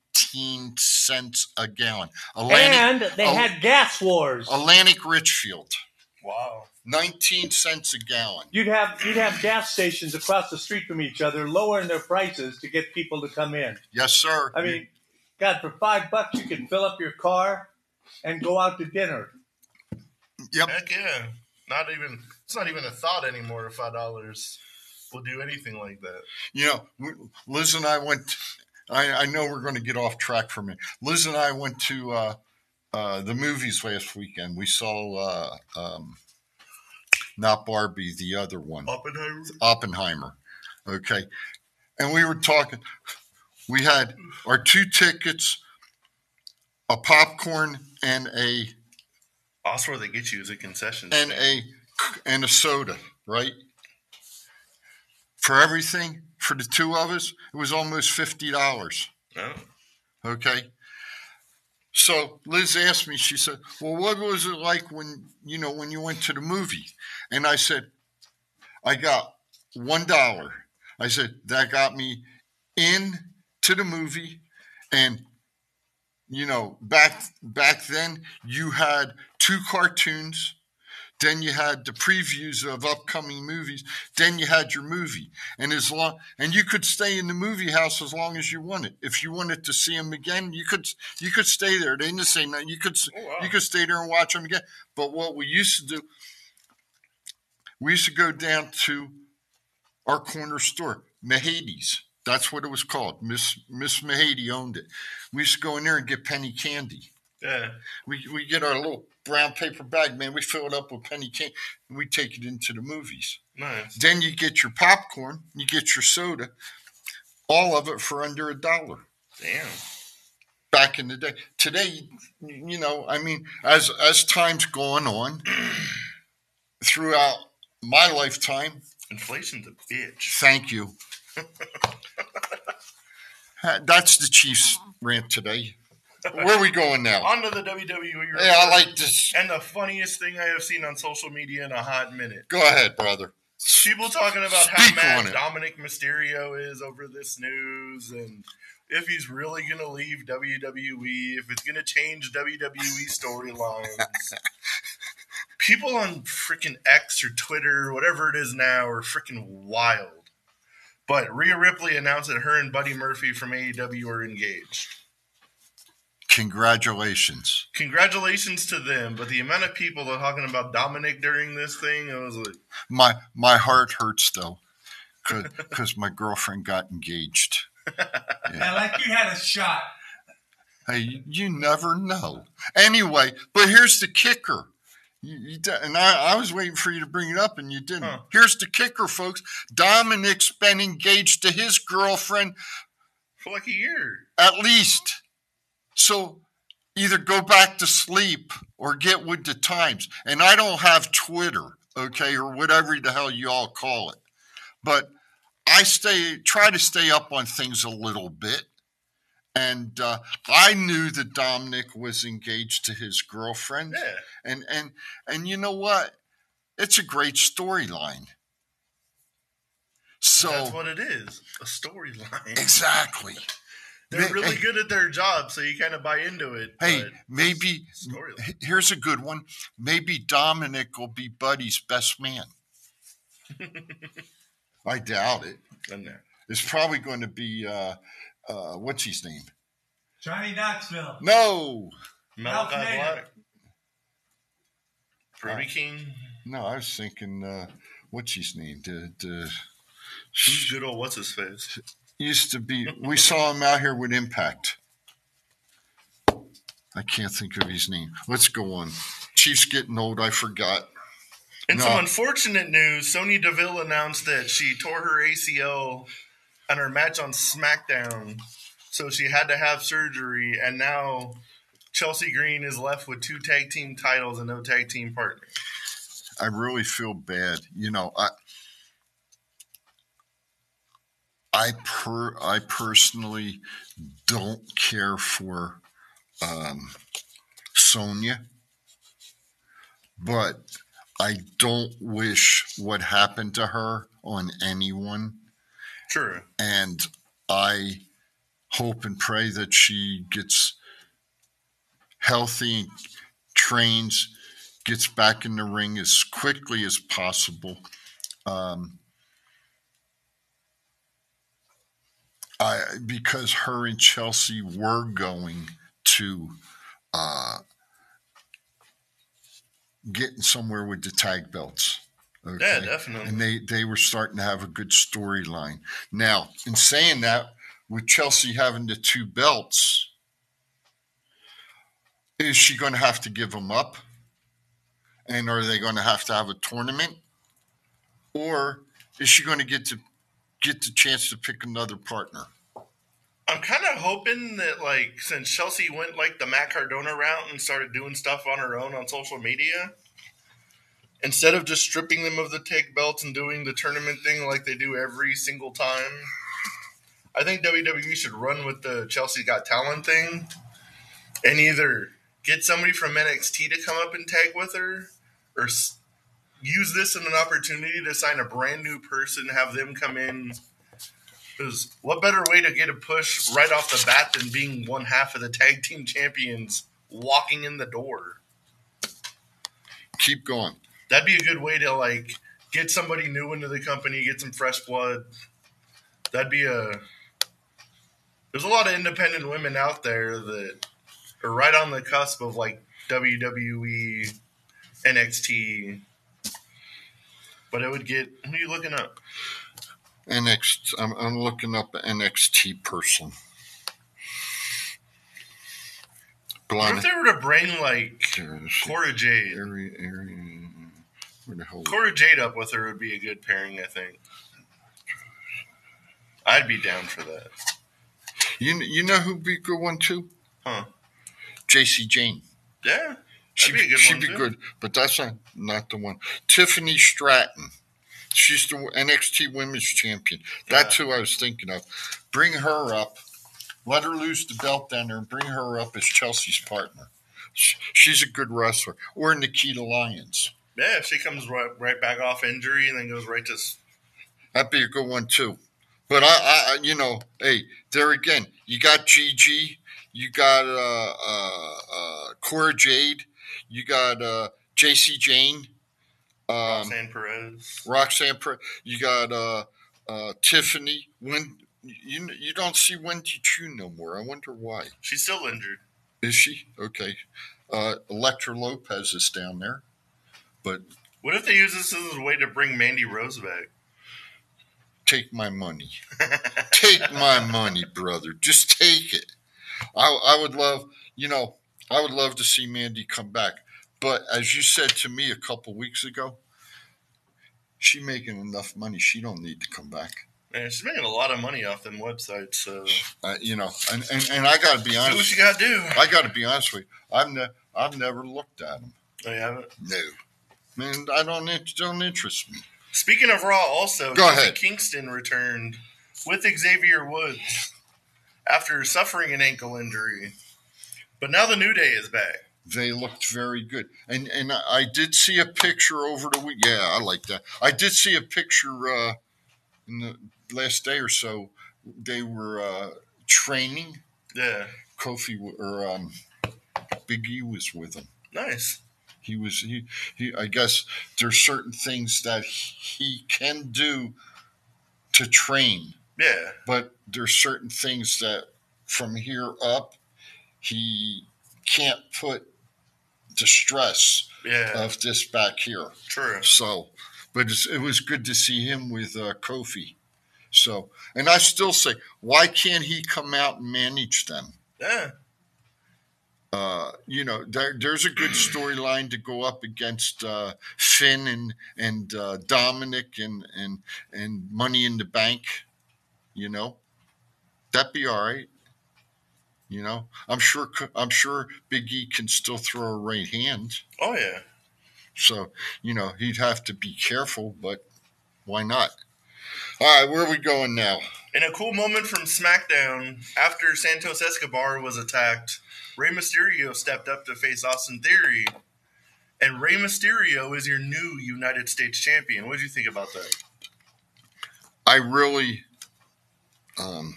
cents a gallon. and they Al- had gas wars. Atlantic Richfield, Wow. 19 cents a gallon. You'd have you'd have gas stations across the street from each other lowering their prices to get people to come in. Yes, sir. I mean, God, for five bucks you can fill up your car and go out to dinner. yep. Heck yeah. Not even it's not even a thought anymore. If Five dollars will do anything like that. You know, Liz and I went. I, I know we're going to get off track from it. Liz and I went to uh, uh, the movies last weekend. We saw uh, um, not Barbie, the other one, Oppenheimer. Oppenheimer. Okay, and we were talking. We had our two tickets, a popcorn and a where they get you is a concession. and stand. a and a soda, right? For everything, for the two of us, it was almost fifty dollars. Oh. Okay. So Liz asked me, she said, Well, what was it like when you know when you went to the movie? And I said, I got one dollar. I said, that got me in to the movie and you know, back back then you had two cartoons, then you had the previews of upcoming movies, then you had your movie, and as long and you could stay in the movie house as long as you wanted. If you wanted to see them again, you could you could stay there. They didn't say no. You could Oh, wow. you could stay there and watch them again. But what we used to do, we used to go down to our corner store, Mahadi's. That's what it was called. Miss Miss Mahady owned it. We used to go in there and get penny candy. Yeah. We we get our little brown paper bag, man. We fill it up with penny candy, and we take it into the movies. Nice. Then you get your popcorn, you get your soda, all of it for under a dollar. Damn. Back in the day, today, you know, I mean, as as time's gone on, [clears throat] throughout my lifetime, Inflation's a bitch. thank you. [laughs] That's the Chiefs rant today. Where are we going now? On to the WWE. Yeah, I like this. And the funniest thing I have seen on social media in a hot minute. Go ahead, brother. People talking about Speak how mad. Dominik Mysterio is over this news and if he's really going to leave WWE, if it's going to change WWE [laughs] storylines. People on freaking X or Twitter whatever it is now are freaking wild. But Rhea Ripley announced that her and Buddy Murphy from AEW are engaged. Congratulations. Congratulations to them, but the amount of people that are talking about Dominik during this thing, I was like, My my heart hurts though, because my girlfriend got engaged. [laughs] And like you had a shot. Hey, you never know. Anyway, but here's the kicker. You, you, di- and I, I was waiting for you to bring it up, and you didn't. Huh. Here's the kicker, folks. Dominik's been engaged to his girlfriend for like a year. at least. So either go back to sleep or get with the times. And I don't have Twitter, okay, or whatever the hell you all call it. But I stay try to stay up on things a little bit. And uh, I knew that Dominik was engaged to his girlfriend. Yeah. And and and you know what? It's a great storyline. So That's what it is. A storyline. exactly. [laughs] They're Hey, really hey. good at their job, so you kind of buy into it. Hey, maybe here's a good one. Maybe Dominik will be Buddy's best man. [laughs] I doubt it. There. It's probably going to be uh, uh, what's his name? Johnny Knoxville. No, Malakai Ralph Nader. Black. Brody King. no. I was thinking, uh, what's his name? The, the Who's good old what's his face? Used to be. We saw him out here with Impact. I can't think of his name. Let's go on. Chief's getting old. I forgot. In No. some unfortunate news, Sonya Deville announced that she tore her ACL on her match on SmackDown, so she had to have surgery, and now Chelsea Green is left with two tag team titles and no tag team partner. I really feel bad. You know, I I per I personally don't care for um, Sonya, but I don't wish what happened to her on anyone, True. and I hope and pray that she gets healthy, trains, gets back in the ring as quickly as possible. Um, I because her and Chelsea were going to uh, getting somewhere with the tag belts. Okay? Yeah, definitely. And they they were starting to have a good storyline. Now, in saying that, with Chelsea having the two belts, is she going to have to give them up? And are they going to have to have a tournament? Or is she going to get to get the chance to pick another partner? I'm kind of hoping that, like, since Chelsea went like the Matt Cardona route and started doing stuff on her own on social media, instead of just stripping them of the tag belts and doing the tournament thing like they do every single time, I think WWE should run with the Chelsea Got Talent thing and either get somebody from NXT to come up and tag with her or use this as an opportunity to sign a brand new person, have them come in. Because what better way to get a push right off the bat than being one half of the tag team champions walking in the door? Keep going. That'd be a good way to like get somebody new into the company, get some fresh blood. That'd be a. There's a lot of independent women out there that are right on the cusp of like WWE, NXT. But I would get. Who are you looking up? NXT. I'm, I'm looking up NXT person. What if they were to bring like Cora Jade? area, area. Where the hell? Cora Jade up with her would be a good pairing, I think. I'd be down for that. You you know who'd be a good one too? Huh. Jacy Jayne. Yeah. She'd be good she'd be too. good, but that's not, not the one. Tiffany Stratton. She's the NXT Women's Champion. That's who I was thinking of. Bring her up. Let her lose the belt down there and bring her up as Chelsea's partner. She's a good wrestler. Or Nikita Lyons. Yeah, if she comes right, right back off injury and then goes right to. That'd be a good one too. But I, I, you know, hey, there again, you got Gigi, you got uh, uh, uh, Cora Jade, you got uh, Jacy Jayne, um, Roxanne Perez. Roxanne, Pre- you got uh, uh, Tiffany. When you you don't see Wendy Choo no more, I wonder why. She's still injured. Is she okay? Uh, Elektra Lopez is down there, but What if they use this as a way to bring Mandy Rose back? take my money. [laughs] take my money, brother. Just take it. I, I would love, you know, I would love to see Mandy come back. But as you said to me a couple weeks ago, she making enough money. She don't need to come back. Man, she's making a lot of money off them websites, so Uh, you know, and, and, and I got to be honest. what you gotta do. I got to be honest with you. I've ne- I've never looked at them. Oh, you haven't? No, man, I don't it don't interest me. Speaking of Raw, also, Go Kofi ahead. Kingston returned with Xavier Woods after suffering an ankle injury. But now the New Day is back. They looked very good, and and I did see a picture over the week. Yeah, I like that. I did see a picture uh, in the last day or so. They were uh, training. Yeah, Kofi or um, Big E was with them. nice. He was he he. I guess there's certain things that he can do to train, Yeah, but there's certain things that from here up he can't put the stress yeah, of this back here. true. So, but it's, it was good to see him with uh, Kofi. So, and I still say, why can't he come out and manage them? Yeah, Uh, you know, there, there's a good storyline to go up against uh, Finn and and uh, Dominik and and and Money in the Bank. You know, that'd be all right. You know, I'm sure I'm sure Big E can still throw a right hand. oh yeah. So, you know, he'd have to be careful, but why not? All right, where are we going now? In a cool moment from SmackDown, after Santos Escobar was attacked, Rey Mysterio stepped up to face Austin Theory. And Rey Mysterio is your new United States champion. What do you think about that? I really, um,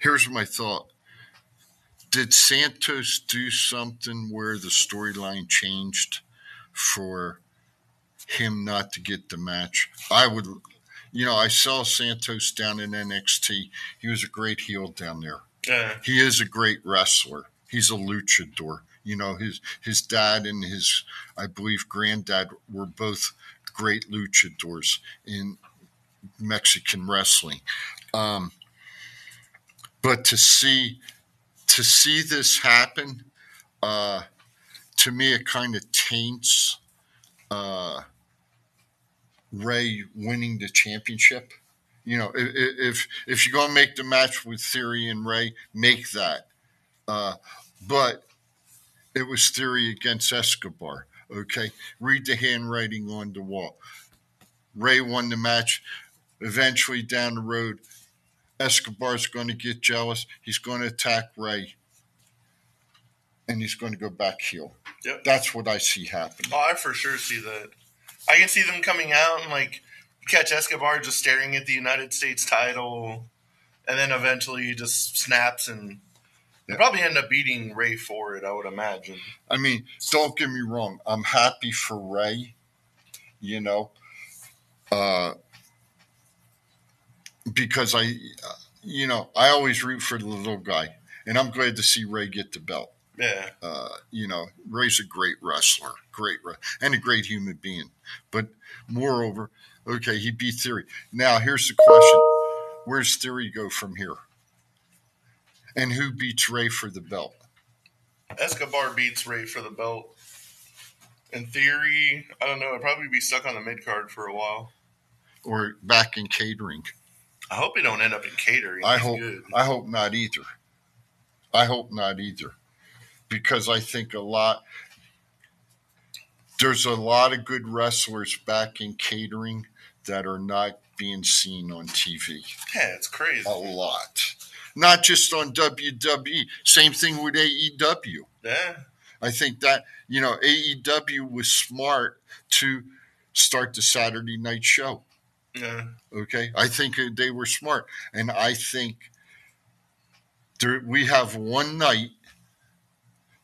here's my thought. Did Santos do something where the storyline changed for him not to get the match? I would, you know, I saw Santos down in NXT. He was a great heel down there. Yeah, he is a great wrestler. He's a luchador. You know, his his dad and his I believe granddad were both great luchadors in Mexican wrestling. Um, but to see to see this happen, uh, to me, it kind of taints uh, Rey winning the championship. You know, if if you're gonna make the match with Theory and Rey, make that. Uh, but it was Theory against Escobar. Okay, read the handwriting on the wall. Rey won the match. Eventually, down the road, Escobar's going to get jealous. He's going to attack Rey, and he's going to go back heel. Yep. That's what I see happening. Oh, I for sure see that. I can see them coming out and like catch Escobar just staring at the United States title, and then eventually he just snaps and Yeah. probably end up beating Rey for it. I would imagine. I mean, don't get me wrong. I'm happy for Ray, you know, uh, because I, you know, I always root for the little guy, and I'm glad to see Rey get the belt. Yeah, Uh, you know, Rey's a great wrestler, great, and a great human being. But moreover, okay, he beat Theory. Now, here's the question: Where's Theory go from here? And who beats Ray for the belt? Escobar beats Rey for the belt. In theory, I don't know. I'd probably be stuck on the mid card for a while. Or back in catering? I hope he don't end up in catering. I He's hope good. I hope not either. I hope not either. Because I think a lot there's a lot of good wrestlers back in catering that are not being seen on TV. Yeah, it's crazy. A lot. Not just on WWE. Same thing with AEW. Yeah, I think that, you know, AEW was smart to start the Saturday night show. Yeah, Okay, I think they were smart, and I think there, we have one night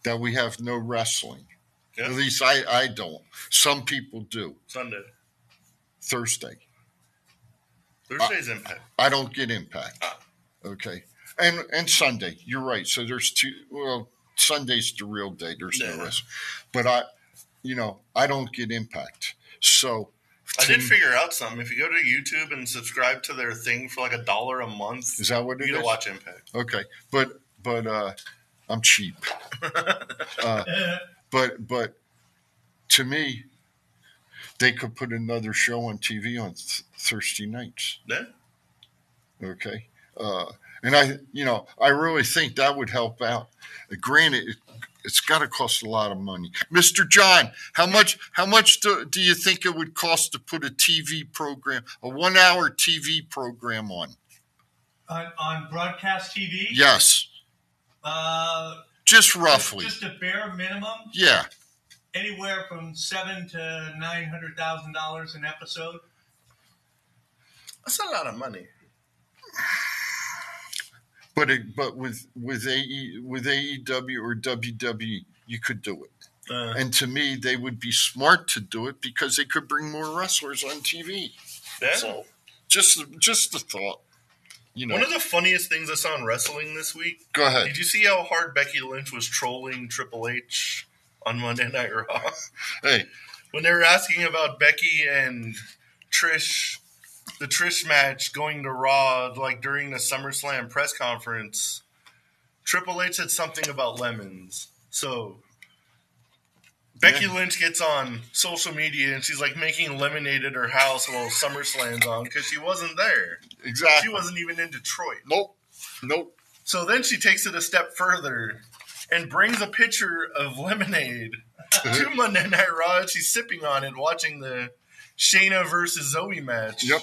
that we have no wrestling. yeah. At least I, I don't. Some people do. Sunday, Thursday, Thursday's impact. I don't get Impact. Ah. Okay, and and Sunday. You're right. So there's two. Well, Sunday's the real day. There's Yeah. no rest. But I, you know, I don't get impact. So I did figure out something. If you go to YouTube and subscribe to their thing for like a dollar a month, Is that what you it get to is? watch Impact. Okay, but but uh, I'm cheap. [laughs] uh, but but to me, they could put another show on TV on th- Thursday nights. Yeah. Okay, uh, and I you know I really think that would help out. Granted, it, it's got to cost a lot of money, Mister John. How much how much do, do you think it would cost to put a TV program, a one hour TV program on? On, on broadcast TV? Yes, Uh, just roughly. Just a bare minimum, Yeah. anywhere from seven to nine hundred thousand dollars an episode. That's a lot of money. But it, but with with AE with AEW or WWE, you could do it. Uh, And to me, they would be smart to do it because they could bring more wrestlers on TV. yeah. So just just the thought, you know. One of the funniest things I saw in wrestling this week. Go ahead. Did you see how hard Becky Lynch was trolling Triple H on Monday [laughs] Night Raw? Hey, when they were asking about Becky and Trish, the Trish match going to Raw, like during the SummerSlam press conference, Triple H said something about lemons. So Becky Yeah. Lynch gets on social media and she's like making lemonade at her house while SummerSlam's on because she wasn't there. exactly. She wasn't even in Detroit. Nope. Nope. So then she takes it a step further and brings a pitcher of lemonade uh-huh. to Monday Night Raw. She's sipping on it, watching the Shayna versus Zoe match. Yep.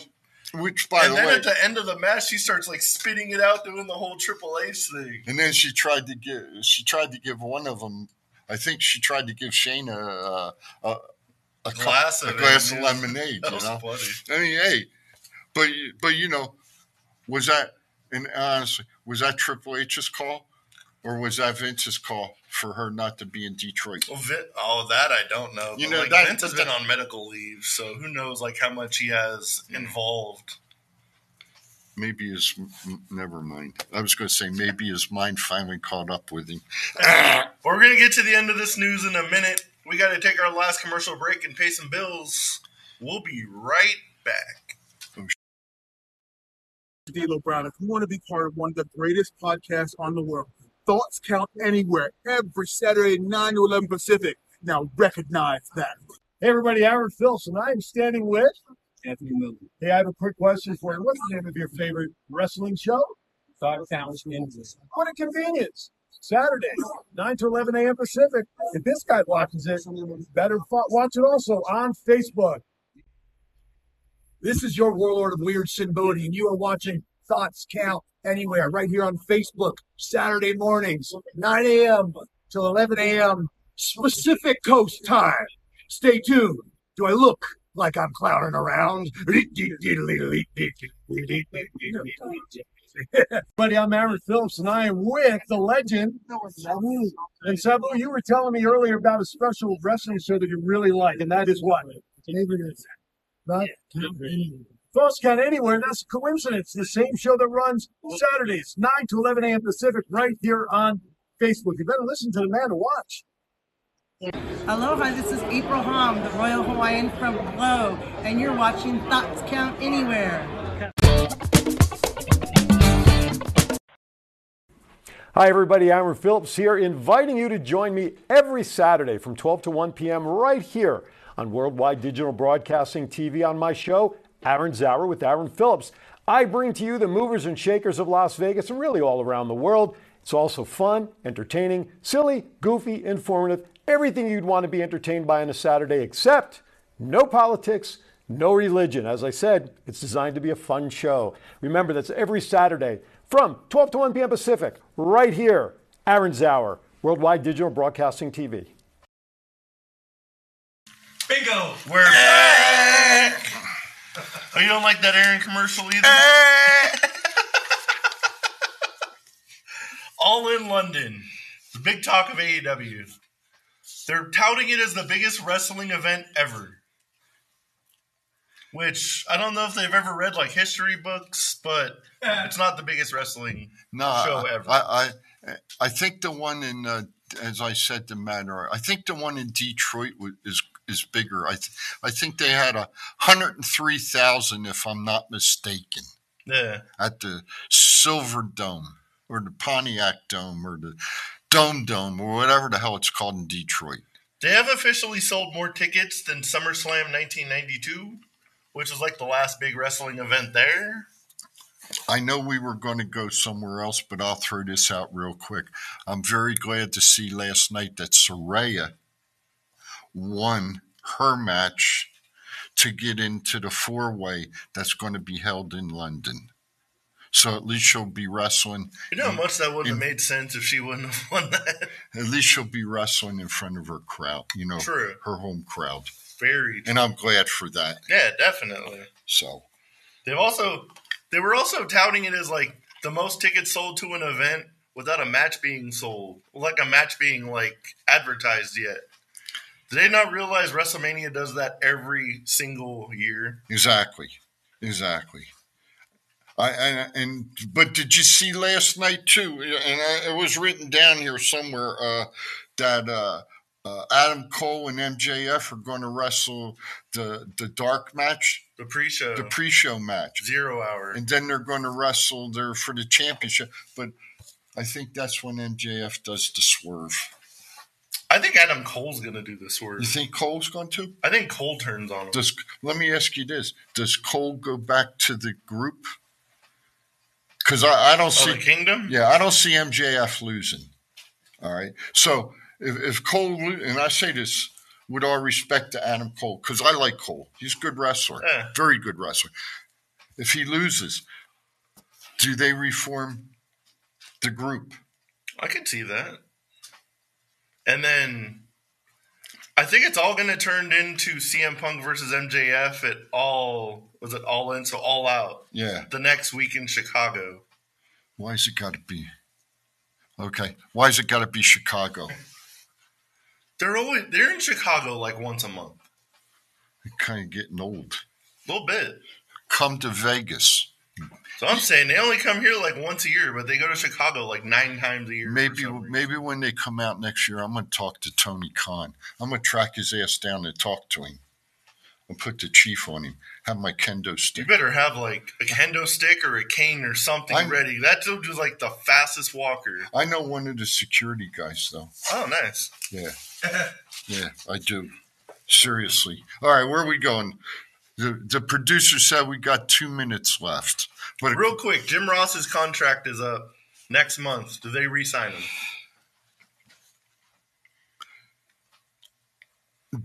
Which, by and the then way, at the end of the match, she starts like spitting it out, doing the whole Triple H thing. and then she tried to give she tried to give one of them. I think she tried to give Shane uh, a a, Glass a of it, glass of lemonade. That You was know. funny. I mean, hey, but but you know, was that and honestly was that Triple H's call, or was that Vince's call for her not to be in Detroit? Well, Vin, oh, that I don't know. You But, know, like, that- Vince has been on medical leave, so who knows like how much he has hmm. involved. Maybe his never mind. I was going to say maybe his mind finally caught up with him. We're gonna get to the end of this news in a minute. We got to take our last commercial break and pay some bills. We'll be right back. Oh, D'Lo Brown. If you want to be part of one of the greatest podcasts on the world, thoughts count anywhere, every Saturday, 9 to 11 Pacific. Now recognize that. Hey everybody, Aaron Phillips, and I'm standing with Anthony Miller. Hey, I have a quick question for you. What's the name of your favorite wrestling show? Thought Counts What a convenience. Saturday, 9 to 11 a.m. Pacific. If this guy watches it, better fo- watch it also on Facebook. This is your warlord of weird Sinbodi, and you are watching Thoughts Count Anywhere right here on Facebook, Saturday mornings, 9 a.m. till 11 a.m. Pacific Coast time. Stay tuned. Do I look like I'm clowning around? [laughs] Buddy, I'm Aaron Phillips, and I am with the legend, Sabu. And Sabu, you were telling me earlier about a special wrestling show that you really like, and that is what? Favorite Right? Thoughts Count Anywhere, that's a coincidence. The same show that runs Saturdays, 9 to 11 a.m. Pacific, right here on Facebook. You better listen to the man to watch. Aloha, this is April Hom, the Royal Hawaiian from Glow, and you're watching Thoughts Count Anywhere. Hi, everybody. Aaron Phillips here, inviting you to join me every Saturday from 12 to 1 p.m. right here on Worldwide Digital Broadcasting TV on my show, Aaron Zauer with Aaron Phillips. I bring to you the movers and shakers of Las Vegas and really all around the world. It's also fun, entertaining, silly, goofy, informative, everything you'd want to be entertained by on a Saturday, except no politics, no religion. As I said, it's designed to be a fun show. Remember, that's every Saturday from 12 to 1 p.m. Pacific, right here, Aaron Zauer, Worldwide Digital Broadcasting TV. Bingo. We're back. Oh, you don't like that Aaron commercial either? [laughs] All in London. The big talk of AEW. They're touting it as the biggest wrestling event ever. which I don't know if they've ever read like history books, but it's not the biggest wrestling No, show I, ever. I, I, I think the one in, uh, as I said to Matt, I think the one in Detroit is is bigger. I th- I think they had a hundred and three thousand, if I'm not mistaken, yeah. at the Silver Dome or the Pontiac Dome or the Dome Dome or whatever the hell it's called in Detroit. They have officially sold more tickets than SummerSlam 1992, which is like the last big wrestling event there. I know we were going to go somewhere else, but I'll throw this out real quick. I'm very glad to see last night that Saraya won her match to get into the four way that's going to be held in London. So at least she'll be wrestling. You know how much that would have made sense if she wouldn't have won that? At least she'll be wrestling in front of her crowd, you know, True. her home crowd. Very true. And I'm glad for that. Yeah, definitely. So They've also they were also touting it as like the most tickets sold to an event without a match being sold, like a match being like advertised yet. Did they not realize WrestleMania does that every single year? Exactly, exactly. I and, and but did you see last night too? And I, it was written down here somewhere uh, that uh, uh, Adam Cole and MJF are going to wrestle the the dark match, The pre-show, the pre-show match, zero hour. and then they're going to wrestle there for the championship. But I think that's when MJF does the swerve. I think Adam Cole's gonna do this swerve. You think Cole's going to? I think Cole turns on him. Does let me ask you this: Does Cole go back to the group? Because I, I don't Oh, see the Kingdom? Yeah, I don't see MJF losing. All right, so if, if Cole and I say this with all respect to Adam Cole because I like Cole, he's a good wrestler, Yeah. very good wrestler. If he loses, do they reform the group? I can see that. And then I think it's all going to turn into CM Punk versus MJF at all. Was it all in? So all out. Yeah. The next week in Chicago. Why is it got to be? Okay, why is it got to be Chicago? They're always they're in Chicago like once a month. Kind of getting old. A little bit. Come to Vegas. So I'm saying they only come here like once a year, but they go to Chicago like nine times a year. Maybe maybe when they come out next year, I'm going to talk to Tony Khan. I'm going to track his ass down and talk to him. I'll put the chief on him. Have my kendo stick. You better have like a kendo stick or a cane or something I'm- ready. That dude is like the fastest walker. I know one of the security guys though. Oh, nice. Yeah, [laughs] yeah, I do. Seriously. All right, where are we going? The the producer said we got two minutes left. But Real quick, Jim Ross's contract is up next month. Do they re-sign him?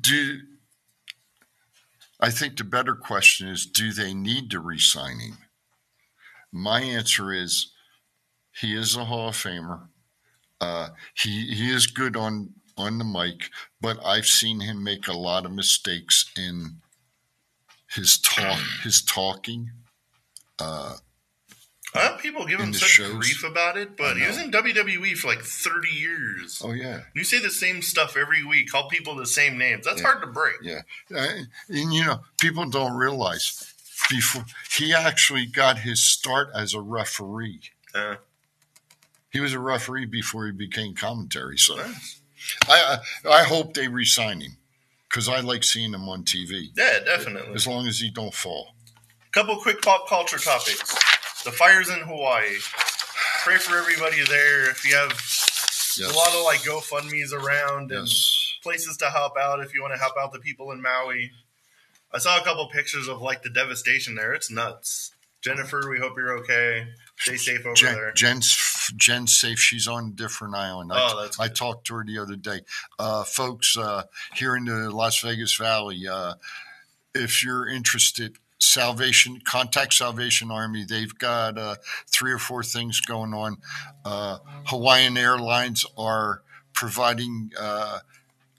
do I think the better question is do they need to re-sign him? My answer is he is a Hall of Famer. Uh, he he is good on on the mic, but I've seen him make a lot of mistakes in his talk his talking. Uh, Uh, people give him such shows. grief about it, but he was in WWE for like 30 years. oh yeah, You say the same stuff every week, call people the same names. That's Yeah. hard to break. yeah, Uh, and you know people don't realize before he actually got his start as a referee. Uh, He was a referee before he became commentary. So nice. I I, I hope they resign him because I like seeing him on TV Yeah, definitely. as long as he don't fall. Couple quick pop culture topics. The fires in Hawaii. Pray for everybody there. If you have Yes. a lot of like GoFundMe's around and Yes. places to help out if you want to help out the people in Maui. I saw a couple pictures of like the devastation there. It's nuts. Jennifer, we hope you're okay. Stay safe over Jen, there. Jen's Jen's safe. She's on a different island. I, Oh, that's I talked to her the other day. Uh, folks uh, here in the Las Vegas Valley, uh, if you're interested, Salvation contact Salvation Army. They've got uh, three or four things going on. Uh, Hawaiian Airlines are providing uh,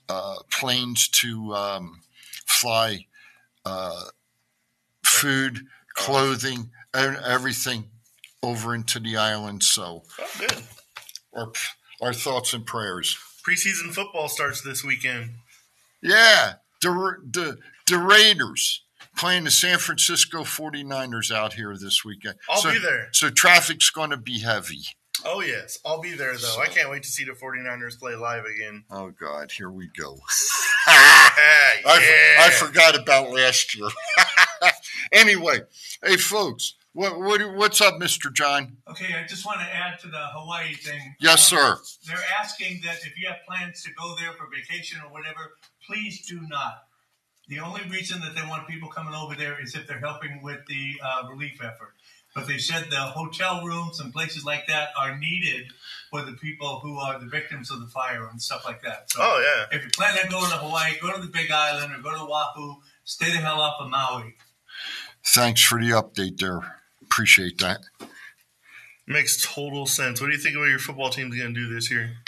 uh, planes to um, fly uh, food, clothing, and everything over into the island. So Oh, our our thoughts and prayers. Preseason football starts this weekend. Yeah, the the the Raiders playing the San Francisco 49ers out here this weekend. I'll so, be there. So traffic's going to be heavy. Oh yes, I'll be there though. So- I can't wait to see the 49ers play live again. Oh God, here we go. [laughs] [laughs] yeah. I, I forgot about last year. [laughs] anyway, hey folks, what, what what's up, Mister John? Okay, I just want to add to the Hawaii thing. Yes, Uh, sir. They're asking that if you have plans to go there for vacation or whatever, please do not. The only reason that they want people coming over there is if they're helping with the uh, relief effort. But they said the hotel rooms and places like that are needed for the people who are the victims of the fire and stuff like that. So Oh yeah. if you plan on going to Hawaii, go to the Big Island or go to Oahu. Stay the hell off of Maui. Thanks for the update there. Appreciate that. Makes total sense. What do you think about your football team's going to do this year?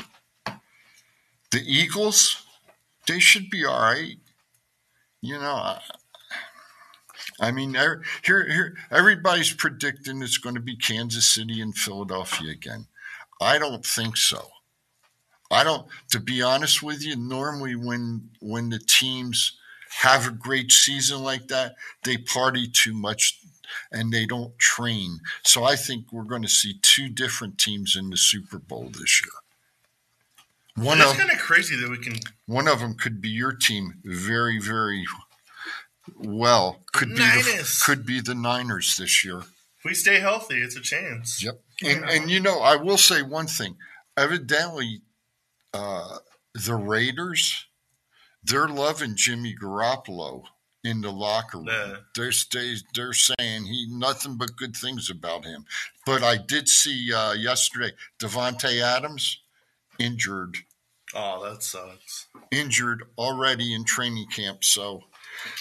The Eagles, they should be all right. You know, I, I mean, er- here, here, everybody's predicting it's going to be Kansas City and Philadelphia again. I don't think so. I don't. To be honest with you, normally when when the teams have a great season like that, they party too much and they don't train. So I think we're going to see two different teams in the Super Bowl this year. One it's of kind of crazy that we can. one of them could be your team very very well could be the, Niners. could be the Niners this year. If we stay healthy, it's a chance. Yep. And and you know, I will say one thing. Evidently, uh, the Raiders, they're loving Jimmy Garoppolo in the locker room. Yeah. They're they, they're saying he nothing but good things about him. But I did see uh, yesterday Davante Adams injured, Oh, that sucks. injured already in training camp. So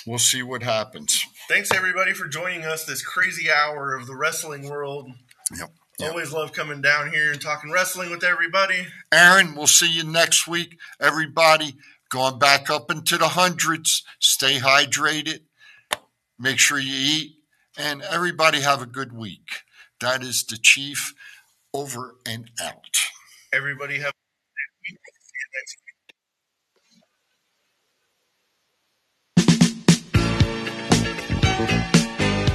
we'll see what happens. Thanks everybody for joining us this crazy hour of the wrestling world. Yep. Always love coming down here and talking wrestling with everybody. Aaron, we'll see you next week. Everybody, going back up into the hundreds. Stay hydrated. Make sure you eat. And everybody have a good week. That is the chief over and out. Everybody have good